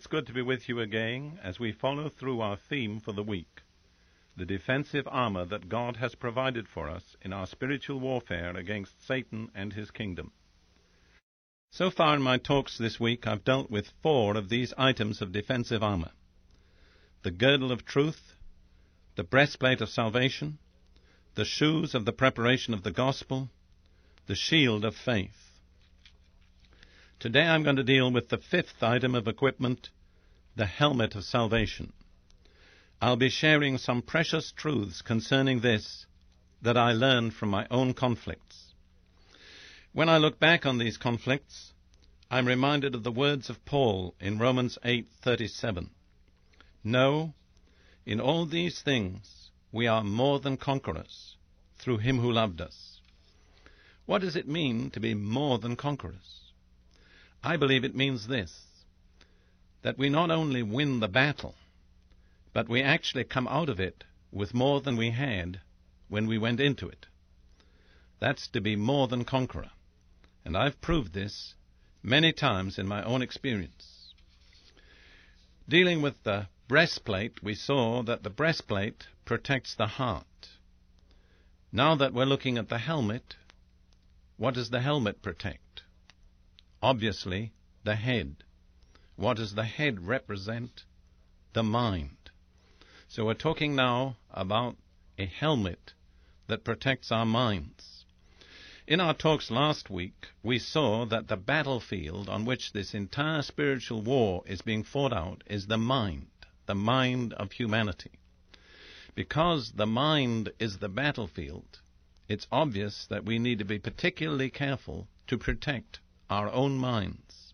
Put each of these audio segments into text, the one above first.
It's good to be with you again as we follow through our theme for the week the defensive armor that God has provided for us in our spiritual warfare against Satan and his kingdom. So far in my talks this week, I've dealt with four of these items of defensive armor the girdle of truth, the breastplate of salvation, the shoes of the preparation of the gospel, the shield of faith. Today I'm going to deal with the fifth item of equipment, the helmet of salvation. I'll be sharing some precious truths concerning this that I learned from my own conflicts. When I look back on these conflicts, I'm reminded of the words of Paul in Romans 8:37. No, in all these things we are more than conquerors through him who loved us. What does it mean to be more than conquerors? I believe it means this that we not only win the battle, but we actually come out of it with more than we had when we went into it. That's to be more than conqueror. And I've proved this many times in my own experience. Dealing with the breastplate, we saw that the breastplate protects the heart. Now that we're looking at the helmet, what does the helmet protect? Obviously the head. What does the head represent? The mind. So we're talking now about a helmet that protects our minds. In our talks last week, we saw that the battlefield on which this entire spiritual war is being fought out is the mind, the mind of humanity. Because the mind is the battlefield, it's obvious that we need to be particularly careful to protect our own minds.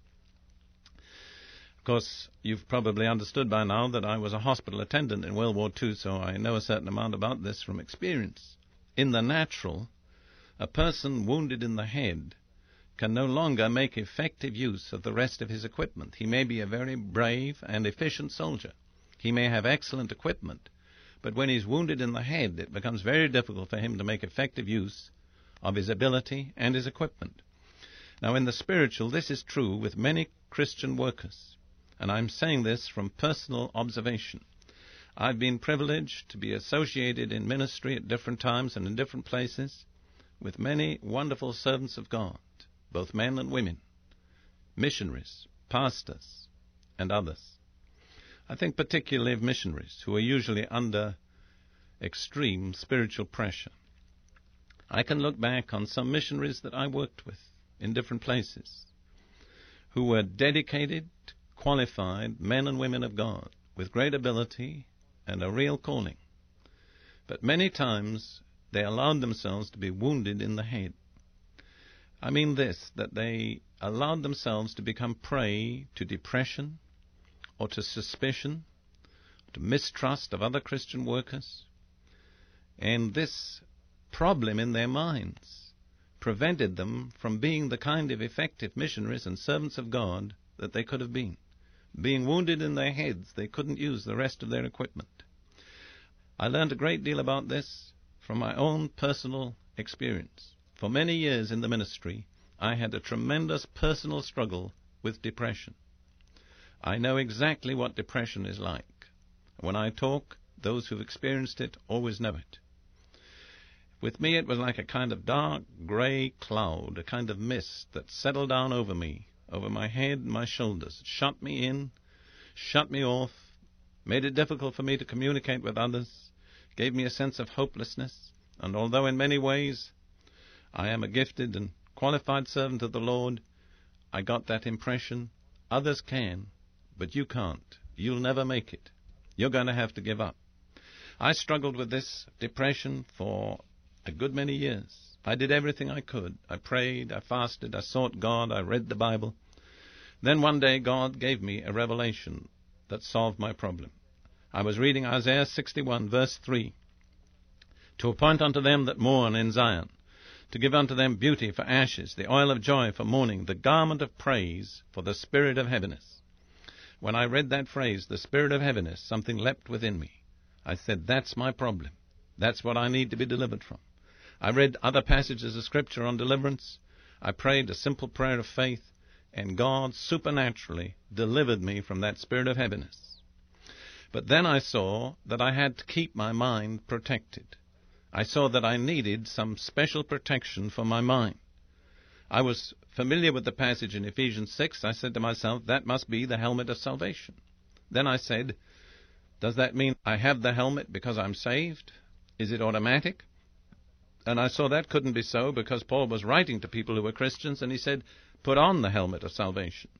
Of course, you've probably understood by now that I was a hospital attendant in World War II, so I know a certain amount about this from experience. In the natural, a person wounded in the head can no longer make effective use of the rest of his equipment. He may be a very brave and efficient soldier. He may have excellent equipment, but when he's wounded in the head, it becomes very difficult for him to make effective use of his ability and his equipment. Now, in the spiritual, this is true with many Christian workers, and I'm saying this from personal observation. I've been privileged to be associated in ministry at different times and in different places with many wonderful servants of God, both men and women, missionaries, pastors, and others. I think particularly of missionaries who are usually under extreme spiritual pressure. I can look back on some missionaries that I worked with in different places who were dedicated, qualified men and women of God with great ability and a real calling. But many times they allowed themselves to be wounded in the head. I mean this, that they allowed themselves to become prey to depression or to suspicion, to mistrust of other Christian workers. And this problem in their minds prevented them from being the kind of effective missionaries and servants of God that they could have been. Being wounded in their heads, they couldn't use the rest of their equipment. I learned a great deal about this from my own personal experience. For many years in the ministry, I had a tremendous personal struggle with depression. I know exactly what depression is like. When I talk, those who've experienced it always know it. With me it was like a kind of dark grey cloud, a kind of mist that settled down over me, over my head and my shoulders. It shut me in, shut me off, made it difficult for me to communicate with others, gave me a sense of hopelessness, and although in many ways I am a gifted and qualified servant of the Lord, I got that impression. Others can, but you can't. You'll never make it. You're going to have to give up. I struggled with this depression for a good many years. I did everything I could. I prayed, I fasted, I sought God, I read the Bible. Then one day God gave me a revelation that solved my problem. I was reading Isaiah 61, verse 3. To appoint unto them that mourn in Zion, to give unto them beauty for ashes, the oil of joy for mourning, the garment of praise for the spirit of heaviness. When I read that phrase, the spirit of heaviness, something leapt within me. I said, That's my problem. That's what I need to be delivered from. I read other passages of Scripture on deliverance. I prayed a simple prayer of faith, and God supernaturally delivered me from that spirit of heaviness. But then I saw that I had to keep my mind protected. I saw that I needed some special protection for my mind. I was familiar with the passage in Ephesians 6. I said to myself, that must be the helmet of salvation. Then I said, does that mean I have the helmet because I'm saved? Is it automatic? And I saw that couldn't be so because Paul was writing to people who were Christians and he said, put on the helmet of salvation.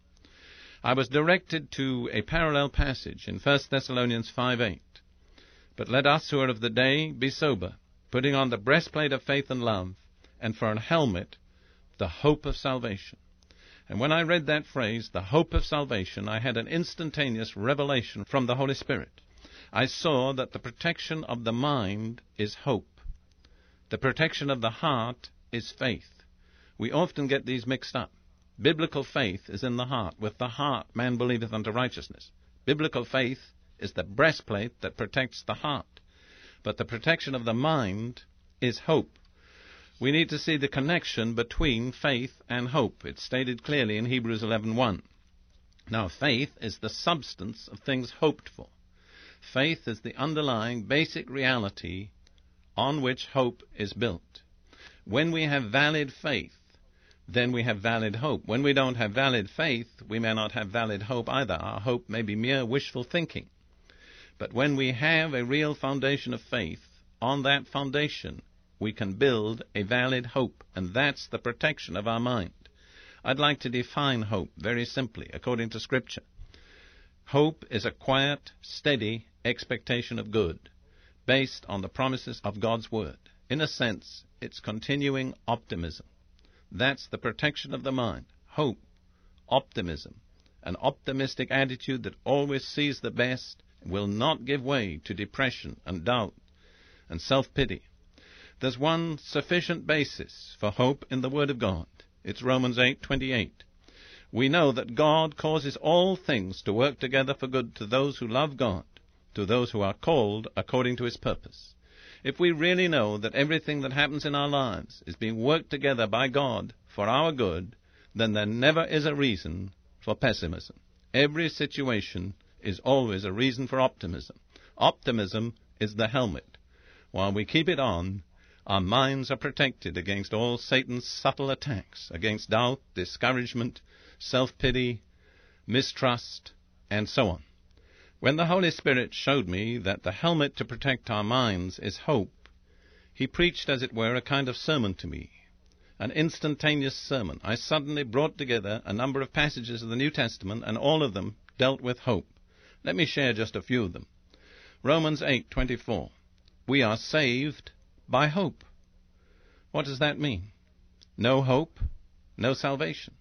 I was directed to a parallel passage in 1 Thessalonians 5:8. But let us who are of the day be sober, putting on the breastplate of faith and love, and for an helmet, the hope of salvation. And when I read that phrase, the hope of salvation, I had an instantaneous revelation from the Holy Spirit. I saw that the protection of the mind is hope. The protection of the heart is faith. We often get these mixed up. Biblical faith is in the heart. With the heart man believeth unto righteousness. Biblical faith is the breastplate that protects the heart. But the protection of the mind is hope. We need to see the connection between faith and hope. It's stated clearly in Hebrews 11:1. Now faith is the substance of things hoped for. Faith is the underlying basic reality on which hope is built. When we have valid faith, then we have valid hope. When we don't have valid faith, we may not have valid hope either. Our hope may be mere wishful thinking. But when we have a real foundation of faith, on that foundation we can build a valid hope, and that's the protection of our mind. I'd like to define hope very simply, according to Scripture. Hope is a quiet, steady expectation of good based on the promises of God's Word. In a sense, it's continuing optimism. That's the protection of the mind. Hope, optimism, an optimistic attitude that always sees the best will not give way to depression and doubt and self-pity. There's one sufficient basis for hope in the Word of God. It's Romans 8:28. We know that God causes all things to work together for good to those who love God to those who are called according to his purpose. If we really know that everything that happens in our lives is being worked together by God for our good, then there never is a reason for pessimism. Every situation is always a reason for optimism. Optimism is the helmet. While we keep it on, our minds are protected against all Satan's subtle attacks, against doubt, discouragement, self-pity, mistrust, and so on. When the Holy Spirit showed me that the helmet to protect our minds is hope, he preached, as it were, a kind of sermon to me, an instantaneous sermon. I suddenly brought together a number of passages of the New Testament, and all of them dealt with hope. Let me share just a few of them. Romans 8:24. We are saved by hope. What does that mean? No hope, no salvation.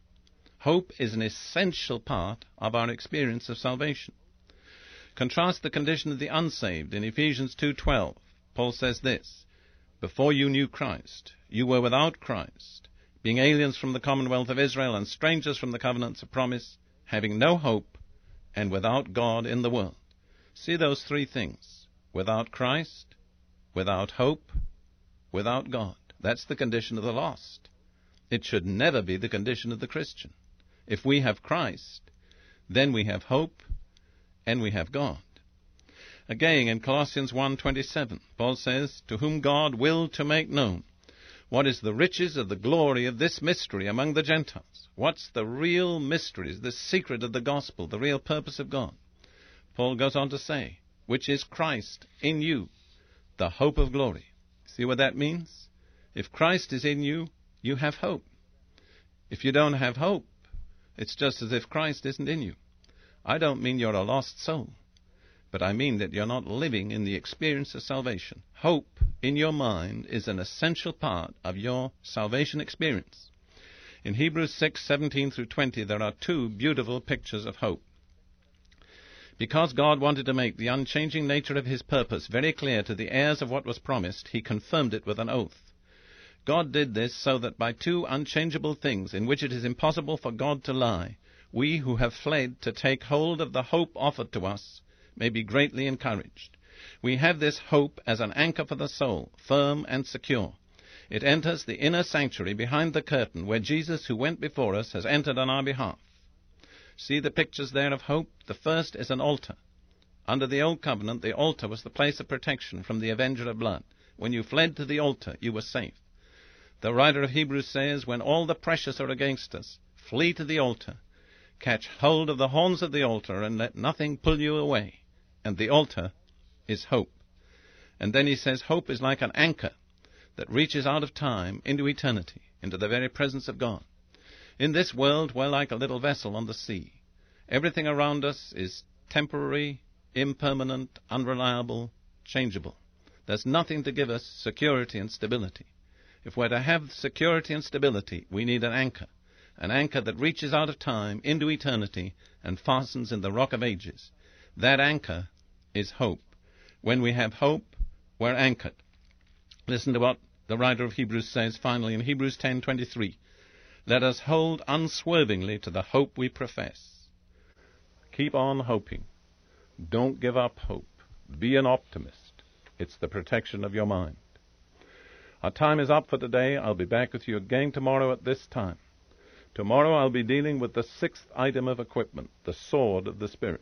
Hope is an essential part of our experience of salvation. Contrast the condition of the unsaved in Ephesians 2:12. Paul says this: Before you knew Christ, you were without Christ, being aliens from the commonwealth of Israel and strangers from the covenants of promise, having no hope and without God in the world. See those three things: without Christ, without hope, without God. That's the condition of the lost. It should never be the condition of the Christian. If we have Christ, then we have hope and we have God. Again, in Colossians 1.27, Paul says, To whom God willed to make known what is the riches of the glory of this mystery among the Gentiles. What's the real mystery, the secret of the gospel, the real purpose of God? Paul goes on to say, which is Christ in you, the hope of glory. See what that means? If Christ is in you, you have hope. If you don't have hope, it's just as if Christ isn't in you. I don't mean you're a lost soul, but I mean that you're not living in the experience of salvation. Hope in your mind is an essential part of your salvation experience. In Hebrews 6:17 through 20 there are two beautiful pictures of hope. Because God wanted to make the unchanging nature of his purpose very clear to the heirs of what was promised, he confirmed it with an oath. God did this so that by two unchangeable things in which it is impossible for God to lie, we who have fled to take hold of the hope offered to us may be greatly encouraged. We have this hope as an anchor for the soul, firm and secure. It enters the inner sanctuary behind the curtain where Jesus, who went before us, has entered on our behalf. See the pictures there of hope? The first is an altar. Under the Old Covenant, the altar was the place of protection from the avenger of blood. When you fled to the altar, you were safe. The writer of Hebrews says, When all the precious are against us, flee to the altar. Catch hold of the horns of the altar, and let nothing pull you away. And the altar is hope. And then he says, Hope is like an anchor that reaches out of time into eternity, into the very presence of God. In this world, we're like a little vessel on the sea. Everything around us is temporary, impermanent, unreliable, changeable. There's nothing to give us security and stability. If we're to have security and stability, we need an anchor, an anchor that reaches out of time into eternity and fastens in the rock of ages. That anchor is hope. When we have hope, we're anchored. Listen to what the writer of Hebrews says finally in Hebrews 10:23. Let us hold unswervingly to the hope we profess. Keep on hoping. Don't give up hope. Be an optimist. It's the protection of your mind. Our time is up for today. I'll be back with you again tomorrow at this time. Tomorrow I'll be dealing with the sixth item of equipment, the sword of the Spirit.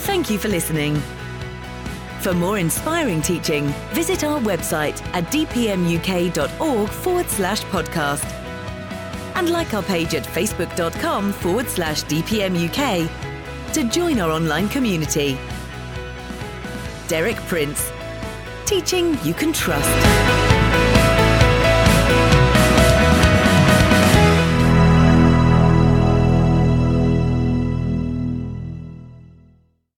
Thank you for listening. For more inspiring teaching, visit our website at dpmuk.org forward slash podcast. And like our page at facebook.com forward slash dpmuk to join our online community. Derek Prince, teaching you can trust.